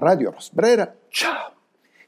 Radio Rosbrera, ciao!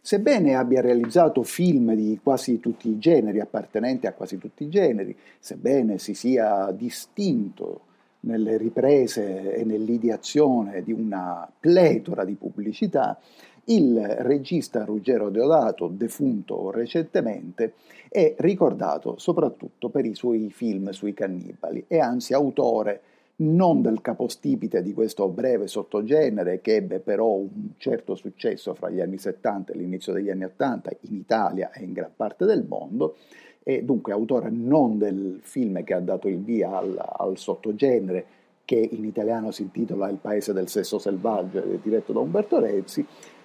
Sebbene abbia realizzato film di quasi tutti i generi, appartenenti a quasi tutti i generi, sebbene si sia distinto nelle riprese e nell'ideazione di una pletora di pubblicità, il regista Ruggero Deodato, defunto recentemente, è ricordato soprattutto per i suoi film sui cannibali e anzi autore non del capostipite di questo breve sottogenere che ebbe però un certo successo fra gli anni 70 e l'inizio degli anni 80 in Italia e in gran parte del mondo, e dunque autore non del film che ha dato il via al, al sottogenere che in italiano si intitola Il paese del sesso selvaggio, diretto da Umberto Rezzi,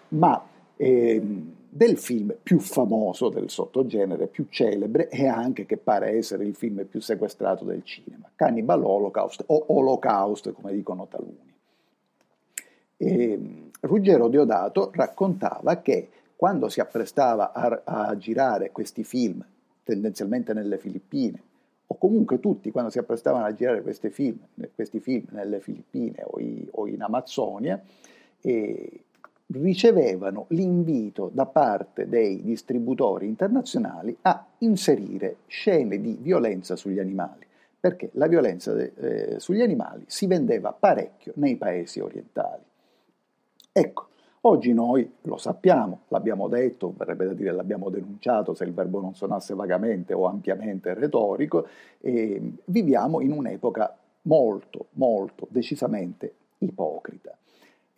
ma eh, del film più famoso del sottogenere, più celebre e anche che pare essere il film più sequestrato del cinema, Cannibal Holocaust o Holocaust come dicono taluni. E, Ruggero Diodato raccontava che quando si apprestava a, a girare questi film, tendenzialmente nelle Filippine, o comunque tutti quando si apprestavano a girare questi film, questi film nelle Filippine o, i, o in Amazzonia, e ricevevano l'invito da parte dei distributori internazionali a inserire scene di violenza sugli animali, perché la violenza de, eh, sugli animali si vendeva parecchio nei paesi orientali. Ecco, oggi noi lo sappiamo, l'abbiamo detto, verrebbe da dire l'abbiamo denunciato se il verbo non suonasse vagamente o ampiamente retorico, eh, viviamo in un'epoca molto, molto, decisamente ipocrita.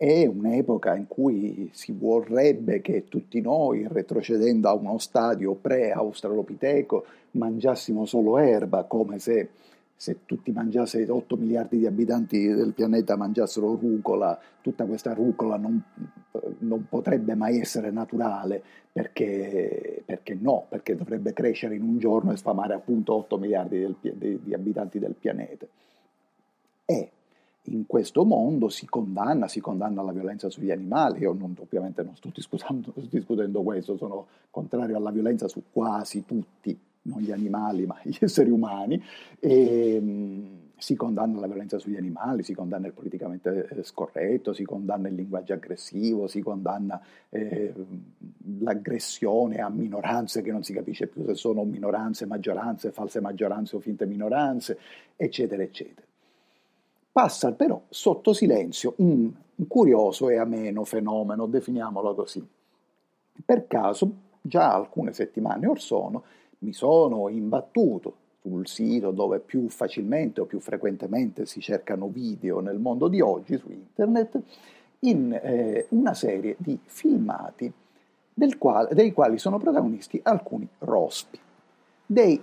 È un'epoca in cui si vorrebbe che tutti noi, retrocedendo a uno stadio pre-australopiteco, mangiassimo solo erba, come se, se tutti mangiassero 8 miliardi di abitanti del pianeta mangiassero rucola, tutta questa rucola non, non potrebbe mai essere naturale, perché, perché, no, perché dovrebbe crescere in un giorno e sfamare appunto 8 miliardi del, di, di abitanti del pianeta. E in questo mondo si condanna, si condanna la violenza sugli animali. Io non, ovviamente non sto discutendo, discutendo, questo, sono contrario alla violenza su quasi tutti, non gli animali, ma gli esseri umani. E, mh, si condanna la violenza sugli animali, si condanna il politicamente eh, scorretto, si condanna il linguaggio aggressivo, si condanna eh, l'aggressione a minoranze che non si capisce più se sono minoranze, maggioranze, false maggioranze o finte minoranze, eccetera, eccetera passa però sotto silenzio un, un curioso e ameno fenomeno, definiamolo così. Per caso, già alcune settimane or sono, mi sono imbattuto sul sito dove più facilmente o più frequentemente si cercano video nel mondo di oggi, su internet, in eh, una serie di filmati quale, dei quali sono protagonisti alcuni rospi, dei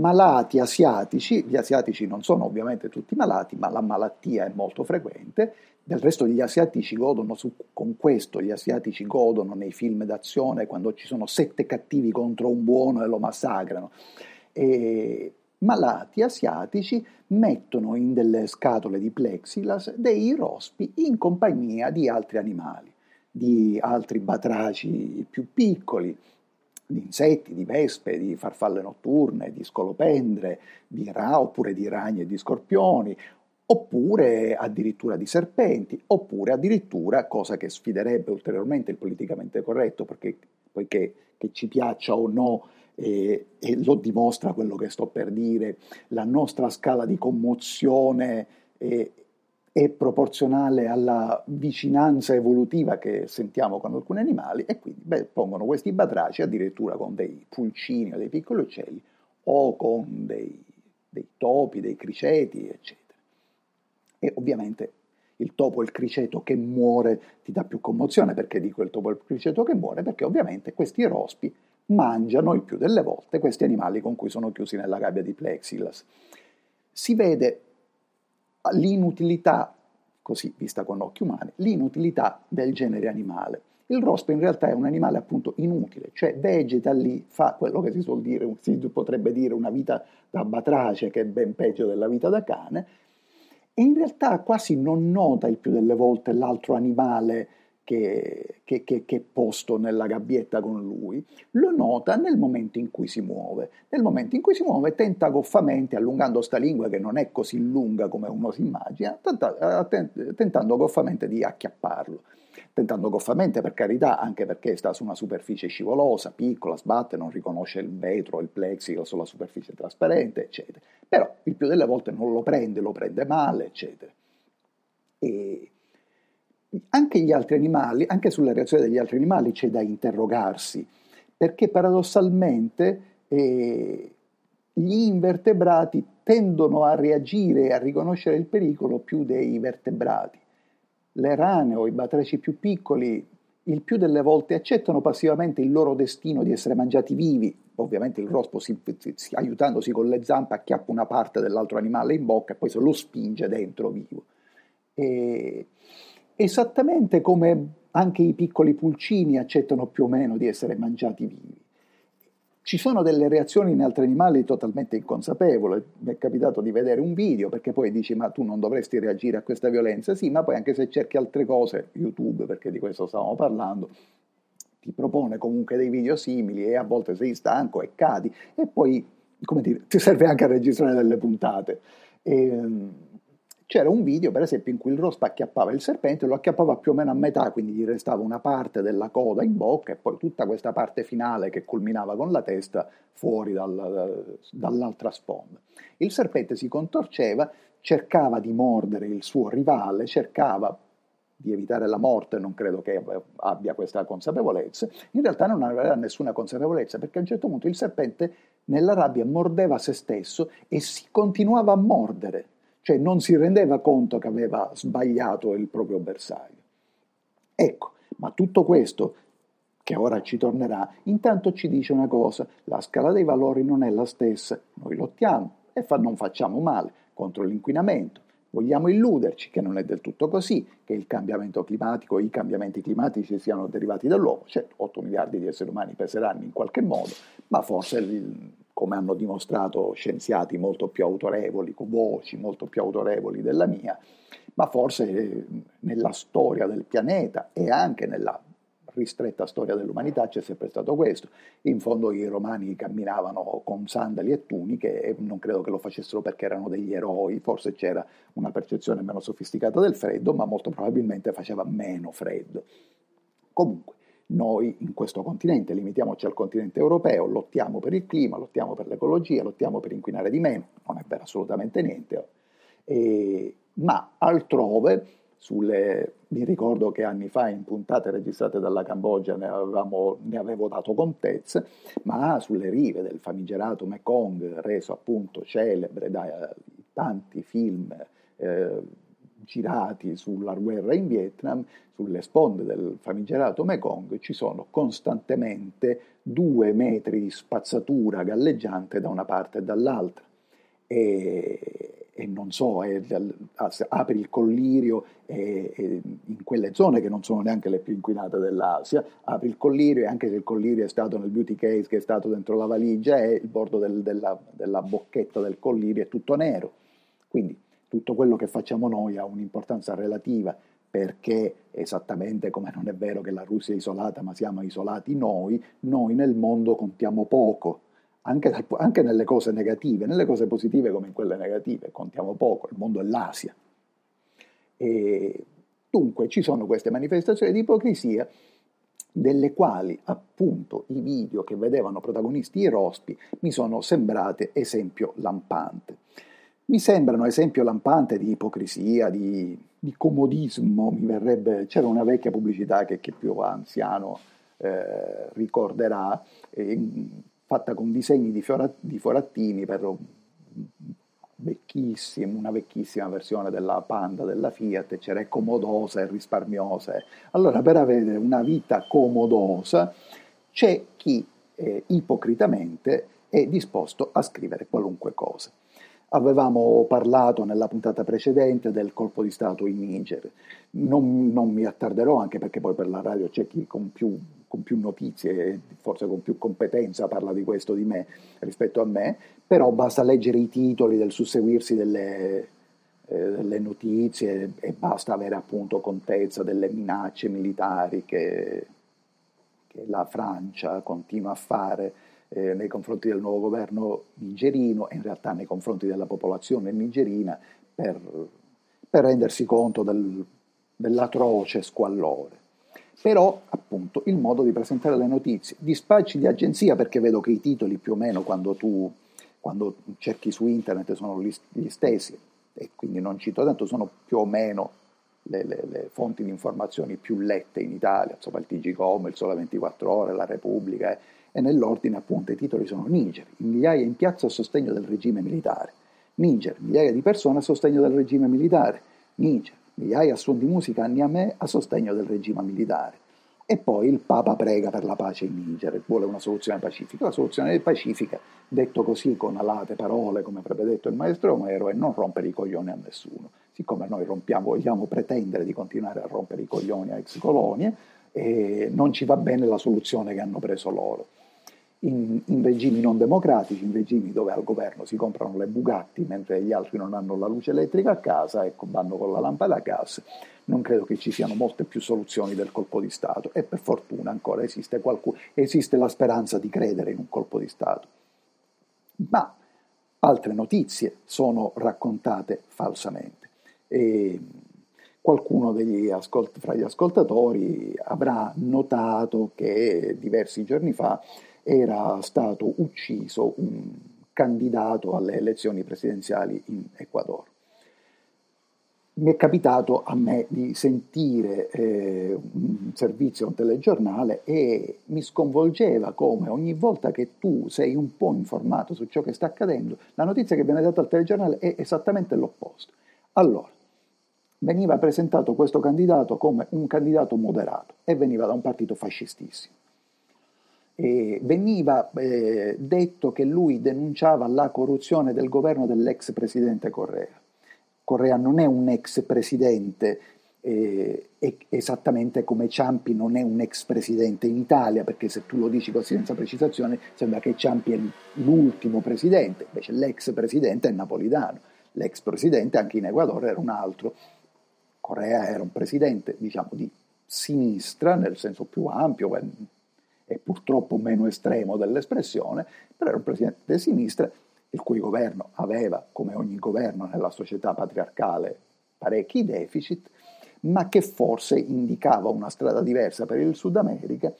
malati asiatici, gli asiatici non sono ovviamente tutti malati, ma la malattia è molto frequente, del resto gli asiatici godono, su, con questo gli asiatici godono nei film d'azione quando ci sono sette cattivi contro un buono e lo massacrano. E malati asiatici mettono in delle scatole di plexiglas dei rospi in compagnia di altri animali, di altri batraci più piccoli, di insetti, di vespe, di farfalle notturne, di scolopendre, di ra, oppure di ragni e di scorpioni, oppure addirittura di serpenti, oppure addirittura, cosa che sfiderebbe ulteriormente il politicamente corretto, perché poiché che ci piaccia o no, eh, e lo dimostra quello che sto per dire, la nostra scala di commozione eh, è proporzionale alla vicinanza evolutiva che sentiamo con alcuni animali e quindi beh, pongono questi batraci addirittura con dei pulcini o dei piccoli uccelli o con dei, dei topi, dei criceti, eccetera. E ovviamente il topo il criceto che muore ti dà più commozione, perché dico il topo il criceto che muore? Perché ovviamente questi rospi mangiano il più delle volte questi animali con cui sono chiusi nella gabbia di plexiglas. Si vede l'inutilità, così vista con occhi umani, l'inutilità del genere animale. Il rospo in realtà è un animale appunto inutile, cioè vegeta lì, fa quello che si suol dire, si potrebbe dire una vita da batrace, che è ben peggio della vita da cane, e in realtà quasi non nota il più delle volte l'altro animale che, che, che, che, è posto nella gabbietta con lui, lo nota nel momento in cui si muove. Nel momento in cui si muove tenta goffamente, allungando sta lingua che non è così lunga come uno si immagina, tenta, tentando goffamente di acchiapparlo. tentando goffamente per carità, anche perché sta su una superficie scivolosa, piccola, sbatte, non riconosce il vetro, il plexiglass o la superficie trasparente, eccetera. Però il più delle volte non lo prende, lo prende male, eccetera. E anche gli altri animali, anche sulle reazioni degli altri animali c'è da interrogarsi, perché paradossalmente eh, gli invertebrati tendono a reagire e a riconoscere il pericolo più dei vertebrati. Le rane o i batraci più piccoli il più delle volte accettano passivamente il loro destino di essere mangiati vivi. Ovviamente il rospo, si, si, aiutandosi con le zampe, acchiappa una parte dell'altro animale in bocca e poi se lo spinge dentro vivo. E, esattamente come anche i piccoli pulcini accettano più o meno di essere mangiati vivi. Ci sono delle reazioni in altri animali totalmente inconsapevoli. Mi è capitato di vedere un video perché poi dici ma tu non dovresti reagire a questa violenza. Sì, ma poi anche se cerchi altre cose, YouTube, perché di questo stavamo parlando, ti propone comunque dei video simili e a volte sei stanco e cadi e poi, come dire, ti serve anche a registrare delle puntate. E, ehm, c'era un video, per esempio, in cui il rospo acchiappava il serpente, lo acchiappava più o meno a metà, quindi gli restava una parte della coda in bocca e poi tutta questa parte finale che culminava con la testa fuori dal, dall'altra sponda. Il serpente si contorceva, cercava di mordere il suo rivale, cercava di evitare la morte, non credo che abbia questa consapevolezza, in realtà non aveva nessuna consapevolezza perché a un certo punto il serpente nella rabbia mordeva se stesso e si continuava a mordere cioè non si rendeva conto che aveva sbagliato il proprio bersaglio. Ecco, ma tutto questo, che ora ci tornerà, intanto ci dice una cosa, la scala dei valori non è la stessa, noi lottiamo e fa, non facciamo male contro l'inquinamento, Vogliamo illuderci che non è del tutto così, che il cambiamento climatico, i cambiamenti climatici siano derivati dall'uomo. Certo, 8 miliardi di esseri umani peseranno in qualche modo, ma forse come hanno dimostrato scienziati molto più autorevoli, con voci molto più autorevoli della mia, ma forse eh, nella storia del pianeta e anche nella ristretta storia dell'umanità c'è sempre stato questo. In fondo i romani camminavano con sandali e tuniche e non credo che lo facessero perché erano degli eroi, forse c'era una percezione meno sofisticata del freddo, ma molto probabilmente faceva meno freddo. Comunque, noi in questo continente, limitiamoci al continente europeo, lottiamo per il clima, lottiamo per l'ecologia, lottiamo per inquinare di meno, non è vero assolutamente niente, e, ma altrove, sulle, mi ricordo che anni fa in puntate registrate dalla Cambogia ne, avevamo, ne avevo dato contezza, ma sulle rive del famigerato Mekong, reso appunto celebre da tanti film eh, girati sulla guerra in Vietnam, sulle sponde del famigerato Mekong, ci sono costantemente due metri di spazzatura galleggiante da una parte e dall'altra. E, e non so, è, apri il collirio e, e in quelle zone che non sono neanche le più inquinate dell'Asia, apri il collirio e anche se il collirio è stato nel beauty case che è stato dentro la valigia, è il bordo del, della, della bocchetta del collirio è tutto nero. Quindi tutto quello che facciamo noi ha un'importanza relativa perché esattamente come non è vero che la Russia è isolata, ma siamo isolati noi, noi nel mondo contiamo poco, anche, anche, nelle cose negative, nelle cose positive come in quelle negative, contiamo poco, il mondo è l'Asia. E dunque ci sono queste manifestazioni di ipocrisia delle quali appunto i video che vedevano protagonisti i rospi mi sono sembrate esempio lampante mi sembrano esempio lampante di ipocrisia, di, di comodismo, verrebbe, c'era una vecchia pubblicità che chi più anziano eh, ricorderà, eh, fatta con disegni di, fiora, di forattini per vecchissimo, una vecchissima versione della Panda della Fiat, c'era comodosa e risparmiosa. Allora, per avere una vita comodosa, c'è chi eh, ipocritamente è disposto a scrivere qualunque cosa. Avevamo parlato nella puntata precedente del colpo di Stato in Niger, non, non mi attarderò anche perché poi per la radio c'è chi con più, con più notizie forse con più competenza parla di questo di me rispetto a me, però basta leggere i titoli del susseguirsi delle, eh, notizie e basta avere appunto contezza delle minacce militari che, che la Francia continua a fare eh, nei confronti del nuovo governo nigerino e in realtà nei confronti della popolazione nigerina per, per rendersi conto del, dell'atroce squallore. però appunto il modo di presentare le notizie, dispacci di agenzia perché vedo che i titoli più o meno quando tu quando cerchi su internet sono gli stessi. E quindi non cito tanto, sono più o meno le, le, le fonti di informazioni più lette in Italia, insomma il TG Com, il Sole 24 Ore, la Repubblica, eh, e nell'ordine appunto i titoli sono Niger, migliaia in piazza a sostegno del regime militare, Niger, migliaia di persone a sostegno del regime militare, Niger, migliaia a suon di musica a Niamey a sogno del regime militare. E poi il Papa prega per la pace in Niger, vuole una soluzione pacifica. La soluzione pacifica, detto così con alate parole, come avrebbe detto il maestro Omero, è non rompere i coglioni a nessuno. Siccome noi rompiamo, vogliamo pretendere di continuare a rompere i coglioni a ex colonie, eh, non ci va bene la soluzione che hanno preso loro in, in, regimi non democratici, in regimi dove al governo si comprano le Bugatti mentre gli altri non hanno la luce elettrica a casa e vanno con la lampada a gas, non credo che ci siano molte più soluzioni del colpo di Stato e per fortuna ancora esiste, qualcuno, esiste la speranza di credere in un colpo di Stato. Ma altre notizie sono raccontate falsamente. E qualcuno ascolt- fra gli ascoltatori avrà notato che diversi giorni fa era stato ucciso un candidato alle elezioni presidenziali in Ecuador. Mi è capitato a me di sentire eh, un servizio, un telegiornale e mi sconvolgeva come ogni volta che tu sei un po' informato su ciò che sta accadendo, la notizia che viene data al telegiornale è esattamente l'opposto. Allora, veniva presentato questo candidato come un candidato moderato e veniva da un partito fascistissimo eh, veniva eh, detto che lui denunciava la corruzione del governo dell'ex presidente Correa. Correa non è un ex presidente eh, esattamente come Ciampi non è un ex presidente in Italia, perché se tu lo dici così senza precisazione sembra che Ciampi è l'ultimo presidente, invece l'ex presidente è napolitano, l'ex presidente anche in Ecuador era un altro. Correa era un presidente, diciamo, di sinistra nel senso più ampio, e purtroppo meno estremo dell'espressione, però era un presidente di sinistra il cui governo aveva, come ogni governo nella società patriarcale, parecchi deficit, ma che forse indicava una strada diversa per il Sud America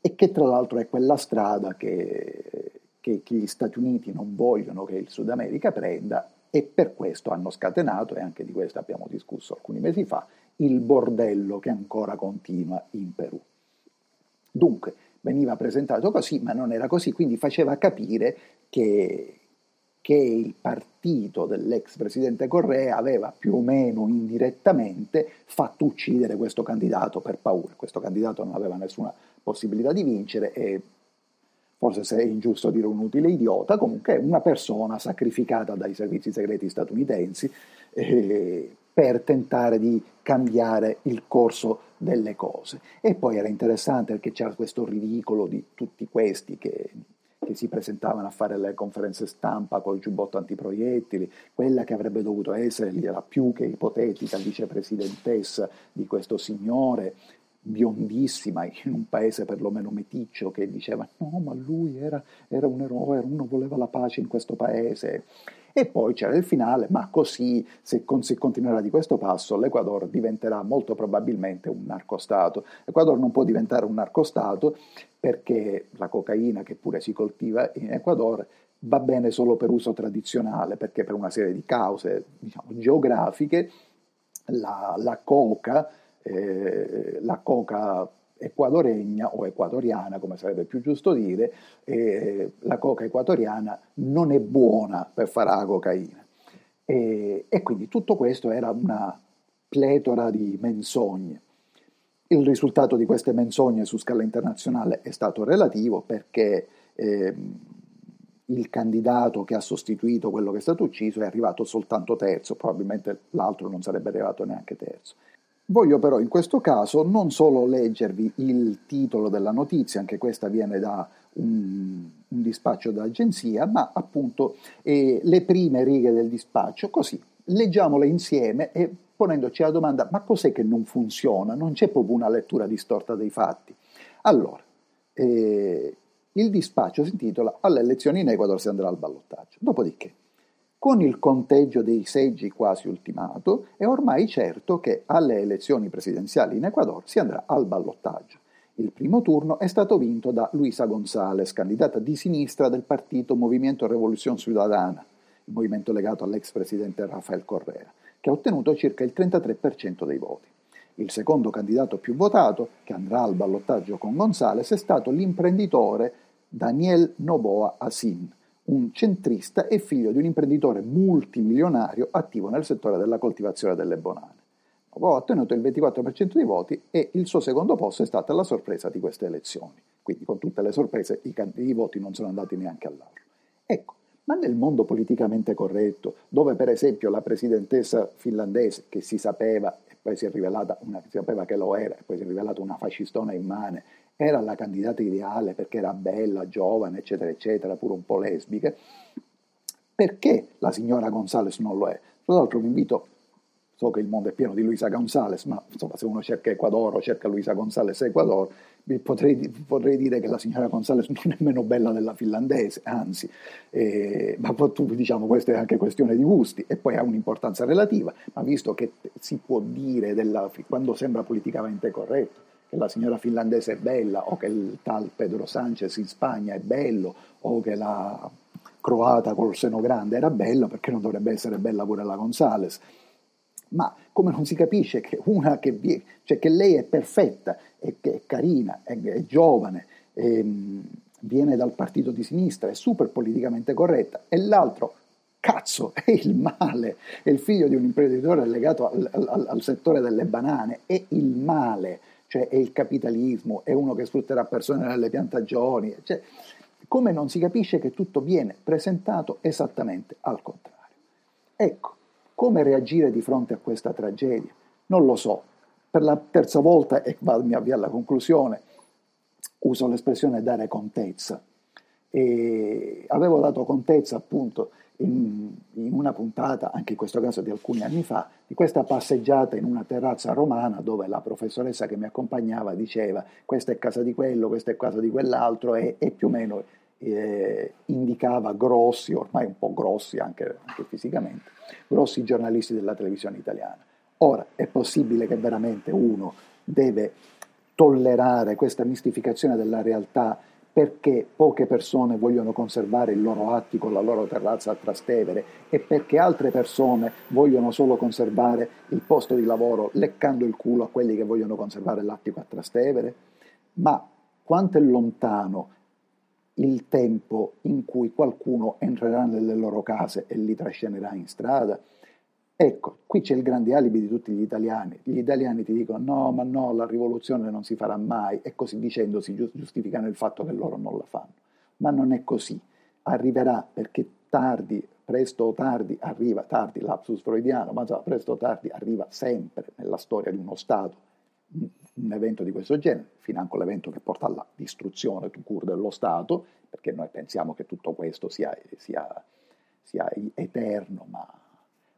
e che tra l'altro è quella strada che, che, che gli Stati Uniti non vogliono che il Sud America prenda e per questo hanno scatenato, e anche di questo abbiamo discusso alcuni mesi fa, il bordello che ancora continua in Perù. Dunque, veniva presentato così, ma non era così, quindi faceva capire che, che il partito dell'ex presidente Correa aveva più o meno indirettamente fatto uccidere questo candidato per paura. Questo candidato non aveva nessuna possibilità di vincere e forse se è ingiusto dire un utile idiota, comunque è una persona sacrificata dai servizi segreti statunitensi eh, per tentare di cambiare il corso delle cose. E poi era interessante perché c'era questo ridicolo di tutti questi che, che si presentavano a fare le conferenze stampa col giubbotto antiproiettili, quella che avrebbe dovuto essere la più che ipotetica vicepresidentessa di questo signore, biondissima in un paese perlomeno meticcio che diceva no ma lui era, era un eroe, uno voleva la pace in questo paese e poi c'era il finale, ma così, se, con, se continuerà di questo passo, l'Ecuador diventerà molto probabilmente un narcostato. L'Ecuador non può diventare un narcostato perché la cocaina, che pure si coltiva in Ecuador, va bene solo per uso tradizionale, perché per una serie di cause diciamo, geografiche la, la coca, eh, la coca equadoregna o equatoriana, come sarebbe più giusto dire, eh, la coca equatoriana non è buona per fare la cocaina. E, e quindi tutto questo era una pletora di menzogne. Il risultato di queste menzogne su scala internazionale è stato relativo perché eh, il candidato che ha sostituito quello che è stato ucciso è arrivato soltanto terzo, probabilmente l'altro non sarebbe arrivato neanche terzo. Voglio però in questo caso non solo leggervi il titolo della notizia, anche questa viene da un, un dispaccio d'agenzia, ma appunto eh, le prime righe del dispaccio, così leggiamole insieme e ponendoci la domanda ma cos'è che non funziona? Non c'è proprio una lettura distorta dei fatti. Allora, eh, il dispaccio si intitola Alle elezioni in Ecuador si andrà al ballottaggio. Dopodiché, con il conteggio dei seggi quasi ultimato, è ormai certo che alle elezioni presidenziali in Ecuador si andrà al ballottaggio. Il primo turno è stato vinto da Luisa González, candidata di sinistra del partito Movimento Revolución Ciudadana, il movimento legato all'ex presidente Rafael Correa, che ha ottenuto circa il 33% dei voti. Il secondo candidato più votato, che andrà al ballottaggio con González, è stato l'imprenditore Daniel Noboa Asin, un centrista e figlio di un imprenditore multimilionario attivo nel settore della coltivazione delle banane. Ha ottenuto il 24% dei voti e il suo secondo posto è stata la sorpresa di queste elezioni. Quindi con tutte le sorprese i, i voti non sono andati neanche all'altro. Ecco, ma nel mondo politicamente corretto, dove per esempio la presidentessa finlandese, che si sapeva e poi si è rivelata, una, si sapeva che lo era, e poi si è rivelata una fascistona immane, era la candidata ideale perché era bella, giovane, eccetera, eccetera, pure un po' lesbica, perché la signora Gonzales non lo è? Tra l'altro vi invito so che il mondo è pieno di Luisa González, ma insomma se uno cerca Ecuador o cerca Luisa González Ecuador, potrei, potrei, dire che la signora González non è meno bella della finlandese, anzi, eh, ma diciamo questa è anche questione di gusti e poi ha un'importanza relativa, ma visto che si può dire della, quando sembra politicamente corretto che la signora finlandese è bella o che il tal Pedro Sanchez in Spagna è bello o che la croata col seno grande era bella, perché non dovrebbe essere bella pure la González? ma come non si capisce che una che, vi, cioè che lei è perfetta, è, è carina, è, è giovane, è, ehm, viene dal partito di sinistra, è super politicamente corretta, e l'altro, cazzo, è il male, è il figlio di un imprenditore legato al, al, al settore delle banane, è il male, cioè è il capitalismo, è uno che sfrutterà persone nelle piantagioni, cioè, come non si capisce che tutto viene presentato esattamente al contrario. Ecco, come reagire di fronte a questa tragedia? Non lo so. Per la terza volta, e mi avvio alla conclusione, uso l'espressione dare contezza. E avevo dato contezza appunto in, in, una puntata, anche in questo caso di alcuni anni fa, di questa passeggiata in una terrazza romana dove la professoressa che mi accompagnava diceva questa è casa di quello, questa è casa di quell'altro e, e più o meno eh, indicava grossi, ormai un po' grossi anche, anche fisicamente, grossi giornalisti della televisione italiana. Ora, è possibile che veramente uno deve tollerare questa mistificazione della realtà perché poche persone vogliono conservare il loro attico, la loro terrazza a Trastevere e perché altre persone vogliono solo conservare il posto di lavoro leccando il culo a quelli che vogliono conservare l'attico a Trastevere? Ma quanto è lontano il tempo in cui qualcuno entrerà nelle loro case e li trascinerà in strada. Ecco, qui c'è il grande alibi di tutti gli italiani. Gli italiani ti dicono no, ma no, la rivoluzione non si farà mai e così dicendo si giustificano il fatto che loro non la fanno. Ma non è così. Arriverà perché tardi, presto o tardi arriva, tardi, lapsus freudiano, ma già presto o tardi arriva sempre nella storia di uno Stato un evento di questo genere, financo l'evento che porta alla distruzione tu cur dello Stato, perché noi pensiamo che tutto questo sia, sia, sia eterno, ma,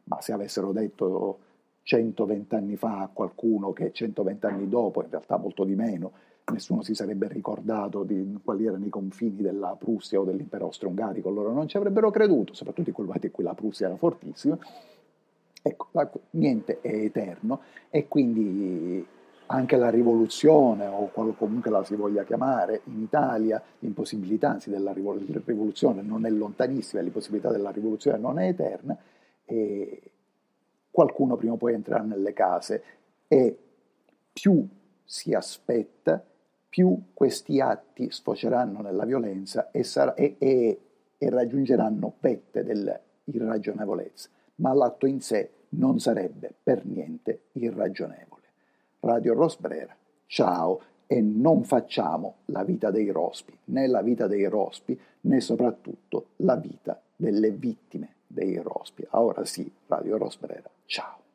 ma, se avessero detto 120 anni fa a qualcuno che 120 anni dopo, in realtà molto di meno, nessuno si sarebbe ricordato di quali erano i confini della Prussia o dell'impero austro-ungarico, loro non ci avrebbero creduto, soprattutto in quel momento in cui la Prussia era fortissima. Ecco, niente è eterno e quindi anche la rivoluzione, o comunque la si voglia chiamare, in Italia l'impossibilità anzi della rivoluzione non è lontanissima, l'impossibilità della rivoluzione non è eterna, e qualcuno prima o poi entrerà nelle case e più si aspetta, più questi atti sfoceranno nella violenza e, sarà, e, e, e raggiungeranno vette dell'irragionevolezza, ma l'atto in sé non sarebbe per niente irragionevole. Radio Rosbrera. Ciao e non facciamo la vita dei rospi, né la vita dei rospi, né soprattutto la vita delle vittime dei rospi. Ora sì, Radio Rosbrera. Ciao.